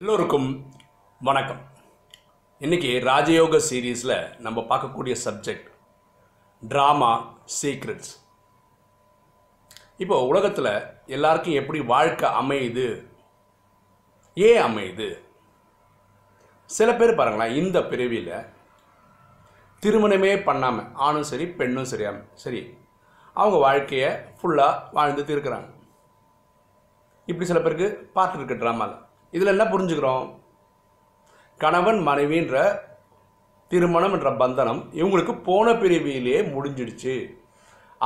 எல்லோருக்கும் வணக்கம். இன்னைக்கு ராஜயோக சீரீஸில் நம்ம பார்க்கக்கூடிய சப்ஜெக்ட் ட்ராமா சீக்ரெட்ஸ் இப்போ உலகத்தில் எல்லாருக்கும் எப்படி வாழ்க்கை அமையுது? ஏன் அமையுது? சில பேர் பாருங்களேன் இந்த பிறவியில் திருமணமே பண்ணாமல் ஆணும் சரி பெண்ணும் சரியாம சரி அவங்க வாழ்க்கையை ஃபுல்லாக வாழ்ந்துட்டு இருக்கிறாங்க. இப்படி சில பேருக்கு பாட்டு இருக்கு ட்ராமாவில் இதில் என்ன புரிஞ்சுக்கிறோம்? கணவன் மனைவின்ற திருமணம் என்ற பந்தனம் இவங்களுக்கு போன பிறவியிலே முடிஞ்சிடுச்சு.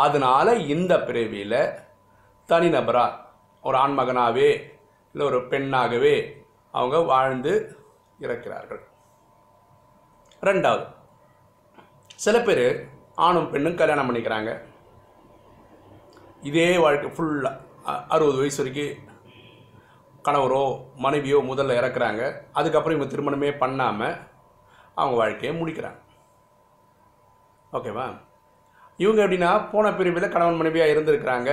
அதனால் இந்த பிறவியில் தனிநபராக ஒரு ஆண்மகனாகவே இல்லை ஒரு பெண்ணாகவே அவங்க வாழ்ந்து இறக்கிறார்கள். ரெண்டாவது சில பேர் ஆணும் பெண்ணும் கல்யாணம் பண்ணிக்கிறாங்க. இதே வாழ்க்கை ஃபுல்லாக அறுபது வயசு வரைக்கும் கணவரோ மனைவியோ முதல்ல இறக்குறாங்க. அதுக்கப்புறம் இவங்க திருமணமே பண்ணாமல் அவங்க வாழ்க்கையை முடிக்கிறாங்க. ஓகேவா? இவங்க எப்படின்னா போன பிரிவில் கணவன் மனைவியாக இருந்திருக்கிறாங்க.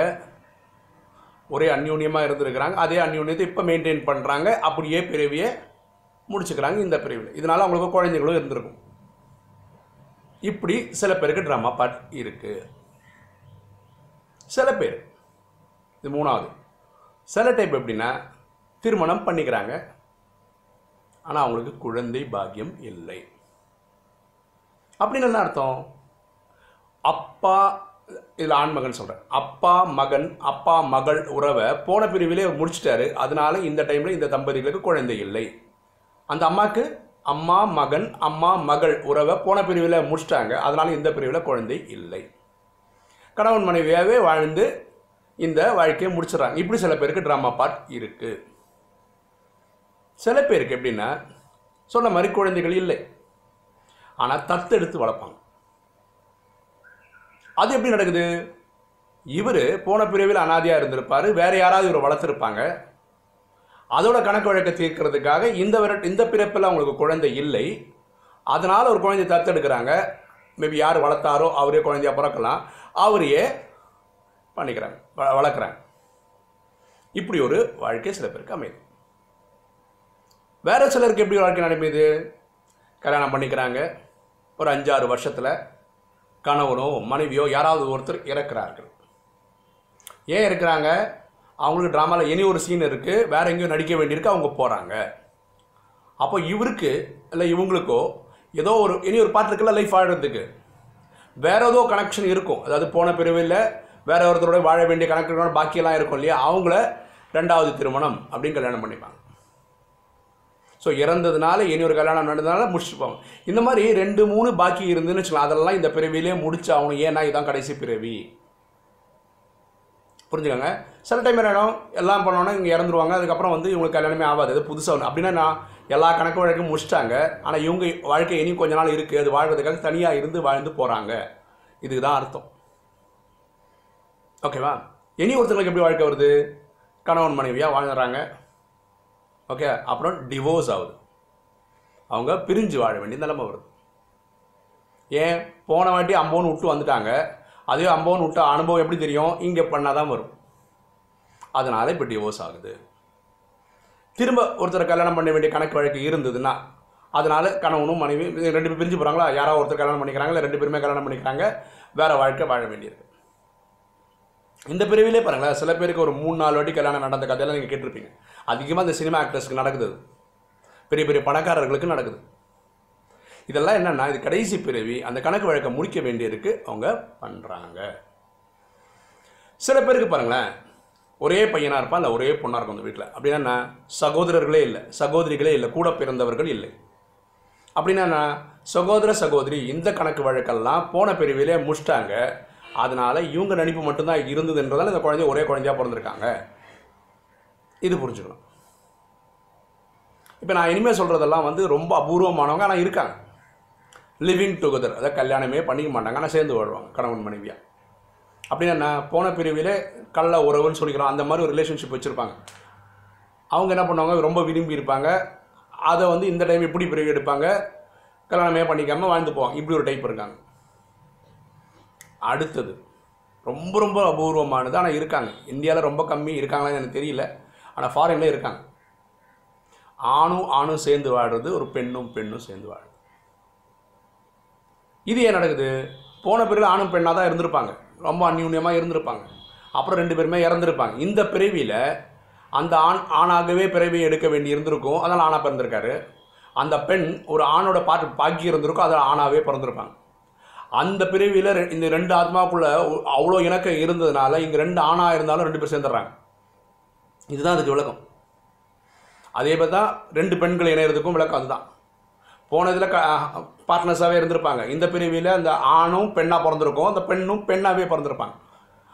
ஒரே அந்யூன்யமாக இருந்திருக்கிறாங்க. அதே அந்யூன்யத்தை இப்போ மெயின்டைன் பண்ணுறாங்க அப்படியே பிரிவியை முடிச்சுக்கிறாங்க இந்த பிரிவில். இதனால் அவங்களுக்கு குழந்தைகளும் இருந்திருக்கும். இப்படி சில பேருக்கு ட்ராமா பார்ட் இருக்குது சில பேர். இது மூணாவது. சில டைப் எப்படின்னா திருமணம் பண்ணிக்கிறாங்க. ஆனால் அவங்களுக்கு குழந்தை பாக்கியம் இல்லை. அப்படின்னு என்ன அர்த்தம்? அப்பா இதில் ஆண்மகன் சொல்கிறேன் அப்பா மகன் அப்பா மகள் உறவை போன பிரிவிலே முடிச்சிட்டாரு. அதனால இந்த டைமில் இந்த தம்பதிகளுக்கு குழந்தை இல்லை. அந்த அம்மாவுக்கு அம்மா மகன் அம்மா மகள் உறவை போன பிரிவில் முடிச்சிட்டாங்க. அதனால இந்த பிரிவில் குழந்தை இல்லை. கணவன் மனைவியாகவே வாழ்ந்து இந்த வாழ்க்கையை முடிச்சிடறாங்க. இப்படி சில பேருக்கு ட்ராமா பார்ட் இருக்குது சில பேருக்கு எப்படின்னா சொன்ன மாதிரி குழந்தைகள் இல்லை. ஆனால் தத்தெடுத்து வளர்ப்பாங்க. அது எப்படி நடக்குது? இவர் போன பிரிவில் அனாதியாக இருந்திருப்பார் வேறு யாராவது இவரை வளர்த்துருப்பாங்க. அதோட கணக்கு வழக்கை தீர்க்கிறதுக்காக இந்த விர இந்த பிறப்பில் அவங்களுக்கு குழந்தை இல்லை. அதனால் ஒரு குழந்தை தத்தெடுக்கிறாங்க மேபி யார் வளர்த்தாரோ அவரே குழந்தையாக பிறக்கலாம். அவரையே பண்ணிக்கிறாங்க வ- வளர்க்குறாங்க. இப்படி ஒரு வாழ்க்கை சில பேருக்கு அமையுது. வேறு சிலருக்கு எப்படி வாழ்க்கை நடைபெறுது கல்யாணம் பண்ணிக்கிறாங்க. ஒரு அஞ்சாறு வருஷத்தில் கணவனோ மனைவியோ யாராவது ஒருத்தர் இறக்குறார்கள். ஏன் இருக்கிறாங்க அவங்களுக்கு ட்ராமாவில் இனி ஒரு சீன் இருக்குது வேறு எங்கேயும் நடிக்க வேண்டியிருக்கு அவங்க போகிறாங்க அப்போ இவருக்கு இல்லை இவங்களுக்கோ ஏதோ ஒரு இனி ஒரு பாட்டு இருக்குல்ல லைஃப் ஆடுறதுக்கு வேற ஏதோ கனெக்ஷன் இருக்கும். அதாவது போன பிரிவில் வேற ஒருத்தரோட வாழ வேண்டிய கணக்கு பாக்கியெல்லாம் இருக்கும் இல்லையா? அவங்கள ரெண்டாவது திருமணம் அப்படின்னு கல்யாணம் பண்ணிப்பாங்க. ஸோ இறந்ததுனால இனி ஒரு கல்யாணம் நடந்ததுனால முடிச்சுப்பாங்க இந்த மாதிரி ரெண்டு மூணு பாக்கி இருந்துன்னு வச்சுக்கலாம் அதெல்லாம் இந்த பிறவிலே முடிச்சாகணும். ஏன்னா இதுதான் கடைசி பிறவி. புரிஞ்சுக்கோங்க? சில டைம் என்ன எல்லாம் பண்ணோன்னா இங்கே இறந்துருவாங்க. அதுக்கப்புறம் வந்து இவங்களுக்கு கல்யாணமே ஆகாது. அது புதுசாக ஒன்று அப்படின்னா நான் எல்லா கணக்கு வழக்கும் முடிச்சிட்டாங்க. ஆனால் இவங்க வாழ்க்கை இனி கொஞ்ச நாள் இருக்குது அது வாழ்கிறதுக்காக தனியாக இருந்து வாழ்ந்து போகிறாங்க இதுக்கு தான் அர்த்தம் ஓகேவா இனி ஒருத்தங்களுக்கு எப்படி வாழ்க்கை வருது? கணவன் மனைவியாக வாழ்ந்துடுறாங்க ஓகே அப்புறம் டிவோர்ஸ் ஆகுது. அவங்க பிரிஞ்சு வாழ வேண்டிய நிலைமை வருது. ஏன்? போன வாட்டி அம்போன்னு விட்டு வந்துட்டாங்க. அதே அம்போன்னு விட்ட அனுபவம் எப்படி தெரியும்? இங்கே பண்ணால் தான் வரும். அதனால் இப்போ டிவோர்ஸ் ஆகுது. திரும்ப ஒருத்தர் கல்யாணம் பண்ண வேண்டிய கணக்கு வழக்கு இருந்ததுன்னா அதனால் கணவனும் மனைவி ரெண்டு பேர் பிரிஞ்சு போகிறாங்களா யாராவது ஒருத்தர் கல்யாணம் பண்ணிக்கிறாங்க இல்லை ரெண்டு பேருமே கல்யாணம் பண்ணிக்கிறாங்க. வேறு வாழ்க்கை வாழ வேண்டியது இந்த பிரிவிலே பாருங்களேன் சில பேருக்கு ஒரு மூணு நாலு வாட்டி கல்யாணம் நடந்த கதையெல்லாம் நீங்கள் கேட்டிருப்பீங்க. அதிகமாக இந்த சினிமா ஆக்டர்ஸ்க்கு நடக்குது பெரிய பெரிய பணக்காரர்களுக்கு நடக்குது. இதெல்லாம் என்னென்னா இது கடைசி பிறவி அந்த கணக்கு வழக்கை முடிக்க வேண்டியிருக்கு அவங்க பண்ணுறாங்க சில பேருக்கு பாருங்களேன் ஒரே பையனாக இருப்பான் இல்லை ஒரே பொண்ணாக இருக்கும் அந்த வீட்டில் அப்படின்னா சகோதரர்களே இல்லை சகோதரிகளே இல்லை கூட பிறந்தவர்கள் இல்லை. அப்படின்னா சகோதர சகோதரி இந்த கணக்கு வழக்கெல்லாம் போன பிரிவிலே முடிச்சிட்டாங்க. அதனால் இவங்க நினைப்பு மட்டும்தான் இருந்ததுன்றதால இந்த குழந்தை ஒரே குழந்தையாக பிறந்திருக்காங்க. இது புரிஞ்சுக்கணும். இப்போ நான் இனிமேல் சொல்கிறதெல்லாம் வந்து ரொம்ப அபூர்வமானவங்க ஆனால் இருக்காங்க. லிவிங் டுகெதர் அதாவது கல்யாணமே பண்ணிக்க மாட்டாங்க ஆனால் சேர்ந்து வாழ்வாங்க கணவன் மனைவியாக அப்படின்னா நான் போன பிரிவிலே கள்ள உறவுன்னு சொல்லிக்கிறோம் அந்த மாதிரி ஒரு ரிலேஷன்ஷிப் வச்சுருப்பாங்க. அவங்க என்ன பண்ணுவாங்க ரொம்ப விரும்பி இருப்பாங்க. அதை வந்து இந்த டைம் இப்படி பிரிவு எடுப்பாங்க கல்யாணமே பண்ணிக்காமல் வாழ்ந்து போவாங்க. இப்படி ஒரு டைப் இருக்காங்க. அடுத்தது. ரொம்ப ரொம்ப அபூர்வமானது. ஆனால் இருக்காங்க. இந்தியாவில் ரொம்ப கம்மி இருக்காங்களான்னு எனக்கு தெரியல. ஆனால் ஃபாரின்ல இருக்காங்க. ஆணும் ஆணும் சேர்ந்து வாழ்கிறது ஒரு பெண்ணும் பெண்ணும் சேர்ந்து வாழ்றது. இது ஏன் நடக்குது? போன பிறகு ஆணும் பெண்ணாக தான் இருந்திருப்பாங்க. ரொம்ப அந்யூன்யமாக இருந்திருப்பாங்க. அப்புறம் ரெண்டு பேருமே இறந்துருப்பாங்க. இந்த பிறவியில் அந்த ஆண் ஆணாகவே பிறவி எடுக்க வேண்டி இருந்திருக்கும். அதனால் ஆணாக பிறந்திருக்காரு. அந்த பெண் ஒரு ஆணோட பாட்டு பாக்கி இருந்திருக்கும். அதில் ஆணாகவே பிறந்திருப்பாங்க. அந்த பிரிவில் ரெ- இந்த ரெண்டு ஆத்மாவுக்குள்ள அவ்வளோ இணக்கம் இருந்ததுனால இங்கே ரெண்டு ஆணாக இருந்தாலும் ரெண்டு பேர் சேர்ந்துடுறாங்க. இதுதான் அதுக்கு விளக்கம். அதே மாதிரி தான் ரெண்டு பெண்கள் இணையிறதுக்கும் விளக்கம் அதுதான். போனதில் க பார்ட்னர்ஸாகவே இருந்திருப்பாங்க. இந்த பிரிவில் அந்த ஆணும் பெண்ணாக பிறந்திருக்கும் அந்த பெண்ணும் பெண்ணாகவே பிறந்திருப்பாங்க.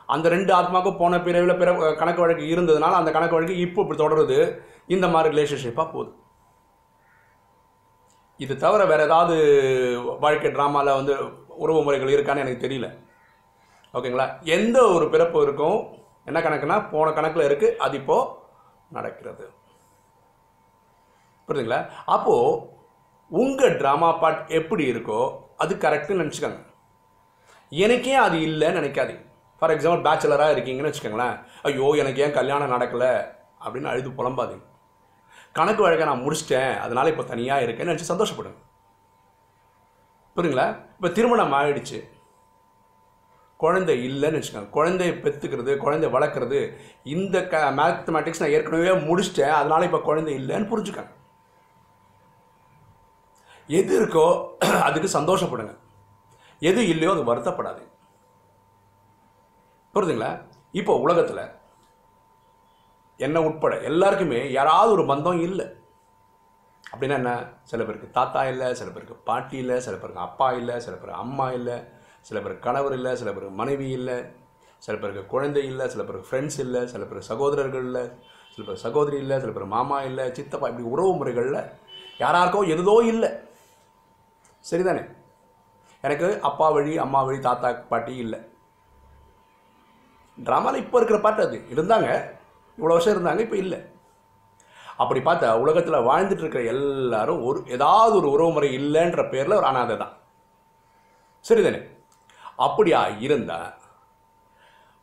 அந்த ரெண்டு ஆத்மாவுக்கும் போன பிரிவில் பிற கணக்கு வழக்கு இருந்ததுனால அந்த கணக்கு வழக்கு இப்போ இப்படி தொடருது. இந்த மாதிரி ரிலேஷன்ஷிப்பாக போகுது. இது தவிர வேறு ஏதாவது வாழ்க்கை ட்ராமாவில் வந்து உறவு முறைகள் இருக்கான்னு எனக்கு தெரியல. ஓகேங்களா? எந்த ஒரு பிறப்பு இருக்கும் என்ன கணக்குனா போன கணக்கில் இருக்குது அது இப்போது நடக்கிறது. புரியுதுங்களா? அப்போது உங்கள் ட்ராமா பார்ட் எப்படி இருக்கோ அது கரெக்டுன்னு நினச்சிக்கோங்க. எனக்கே அது இல்லைன்னு நினைக்காதீங்க. ஃபார் எக்ஸாம்பிள் பேச்சுலராக இருக்கீங்கன்னு வச்சுக்கோங்களேன். ஐயோ எனக்கு ஏன் கல்யாணம் நடக்கலை? அப்படின்னு அழுது புலம்பாதீங்க. கணக்கு வழக்கை நான் முடிச்சிட்டேன் அதனால் இப்போ தனியாக இருக்கேன்னு நினச்சி சந்தோஷப்படுங்க. புரியுங்களா இப்போ திருமணம் ஆயிடுச்சு. குழந்தை இல்லைன்னு வச்சுக்கோங்க. குழந்தைய பெற்றுக்கிறது குழந்தை வளர்க்குறது இந்த க மேத்தமேட்டிக்ஸ் நான் ஏற்கனவே முடிச்சிட்டேன். அதனால் இப்போ குழந்தை இல்லைன்னு புரிஞ்சுக்கங்க. எது இருக்கோ அதுக்கு சந்தோஷப்படுங்க. எது இல்லையோ அது வருத்தப்படாது புரியுதுங்களா? இப்போ உலகத்தில் என்ன உட்பட எல்லாருக்குமே யாராவது ஒரு பந்தம் இல்லை. அப்படின்னா என்ன சில பேருக்கு தாத்தா இல்லை சில பேருக்கு பாட்டி இல்லை சில பேருக்கு அப்பா இல்லை சில பேருக்கு அம்மா இல்லை சில பேருக்கு கணவர் இல்லை சில பேருக்கு மனைவி இல்லை சில பேருக்கு குழந்தை இல்லை சில பேருக்கு ஃப்ரெண்ட்ஸ் இல்லை சில பேருக்கு சகோதரர்கள் இல்லை சில பேர் சகோதரி இல்லை சில பேர் மாமா இல்லை சித்தப்பா இப்படி உறவு முறைகளில் யாராருக்கோ எதுதோ இல்லை சரிதானே எனக்கு அப்பா வழி அம்மா வழி தாத்தா பாட்டி இல்லை ட்ராமாவில் இப்போ இருக்கிற பாட்டு அது இருந்தாங்க இவ்வளோ வருஷம் இருந்தாங்க இப்போ இல்லை அப்படி பார்த்தா உலகத்தில் வாழ்ந்துட்டு இருக்கிற எல்லாரும் ஒரு ஏதாவது ஒரு உறவுமுறை இல்லைன்ற பேரில் ஒரு அனாதை தான். சரிதானே? அப்படியா இருந்தால்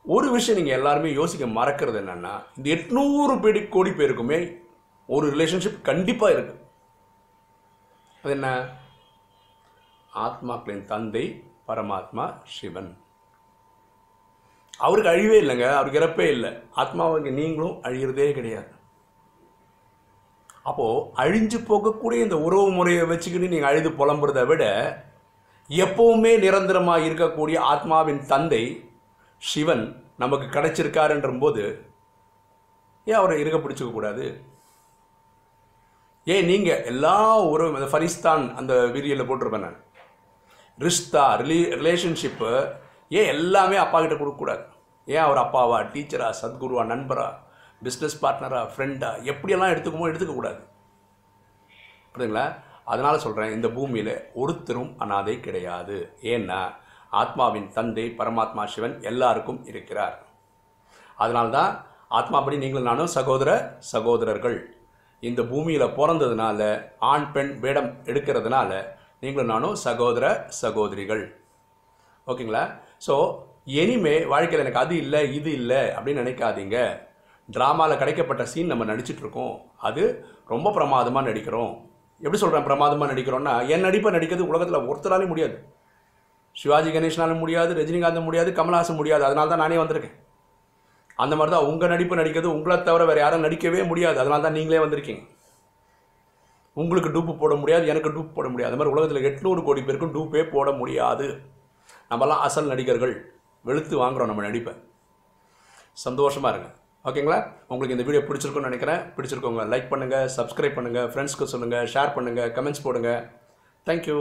ஒரு விஷயம் நீங்கள் எல்லாருமே யோசிக்க மறக்கிறது என்னென்னா இந்த எட்நூறு பேடி கோடி பேருக்குமே ஒரு ரிலேஷன்ஷிப் கண்டிப்பாக இருக்கு. அது என்ன? ஆத்மாக்களின் தந்தை பரமாத்மா சிவன். அவருக்கு அழிவே இல்லைங்க அவருக்கு இறப்பே இல்லை. ஆத்மாவுக்கு நீங்களும் அழிகிறதே கிடையாது. அப்போது அழிஞ்சு போகக்கூடிய இந்த உறவு முறையை வச்சுக்கிட்டு நீங்கள் அழுது புலம்புறதை விட எப்பவுமே நிரந்தரமாக இருக்கக்கூடிய ஆத்மாவின் தந்தை சிவன் நமக்கு கிடைச்சிருக்காருன்ற போது ஏன் அவரை இருக்க பிடிச்சிக்க கூடாது? ஏன் நீங்கள் எல்லா உறவும் அந்த ஃபரிஸ்தான் அந்த வீரியலில் போட்டிருப்பேன் நான். ரிஷ்தா ரிலீ ரிலேஷன்ஷிப்பு ஏன் எல்லாமே அப்பா கிட்ட கொடுக்கக்கூடாது? ஏன் அவர் அப்பாவா டீச்சரா சத்குருவா நண்பரா? பிஸ்னஸ் பார்ட்னராக ஃப்ரெண்டாக எப்படியெல்லாம் எடுத்துக்குமோ எடுத்துக்கக்கூடாது. புரியுதுங்களா? அதனால் சொல்கிறேன் இந்த பூமியில் ஒருத்தரும் அனாதை கிடையாது. ஏன்னா ஆத்மாவின் தந்தை பரமாத்மா சிவன் எல்லாருக்கும் இருக்கிறார். அதனால்தான் ஆத்மாபடி நீங்களும் நானும் சகோதர சகோதரர்கள். இந்த பூமியில் பிறந்ததுனால ஆண் பெண் வேடம் எடுக்கிறதுனால நீங்களும் நானும் சகோதர சகோதரிகள். ஓகேங்களா? ஸோ இனிமே வாழ்க்கையில் எனக்கு அது இல்லை இது இல்லை அப்படின்னு நினைக்காதீங்க. ட்ராமாவில் கிடைக்கப்பட்ட சீன் நம்ம நடிச்சிட்டு இருக்கோம் அது ரொம்ப பிரமாதமாக நடிக்கிறோம். எப்படி சொல்கிறேன் பிரமாதமாக நடிக்கிறோன்னா என் நடிப்பை நடிக்கிறது உலகத்தில் ஒருத்தராலையும் முடியாது. சிவாஜி கணேஷனாலும் முடியாது ரஜினிகாந்தும் முடியாது கமல்ஹாசன் முடியாது. அதனால தான் நானே வந்திருக்கேன். அந்த மாதிரி தான் உங்கள் நடிப்பு நடிக்கிறது உங்களை தவிர வேறு யாரும் நடிக்கவே முடியாது. அதனால தான் நீங்களே வந்திருக்கீங்க. உங்களுக்கு டூப்பு போட முடியாது எனக்கு டூப் போட முடியாது. அது மாதிரி உலகத்தில் எட்நூறு கோடி பேருக்கும் டூப்பே போட முடியாது. நம்மலாம் அசல் நடிகர்கள். வெளுத்து வாங்குகிறோம் நம்ம நடிப்பை. சந்தோஷமாக இருங்க. ஓகேங்களா? உங்களுக்கு இந்த வீடியோ பிடிச்சிருக்கும்னு நினைக்கிறேன். பிடிச்சிருக்கோங்க லைக் பண்ணுங்கள் சப்ஸ்கிரைப் பண்ணுங்கள் ஃப்ரெண்ட்ஸ்க்கு சொல்லுங்கள் ஷேர் பண்ணுங்கள் கமெண்ட்ஸ் போடுங்கள் தேங்க்யூ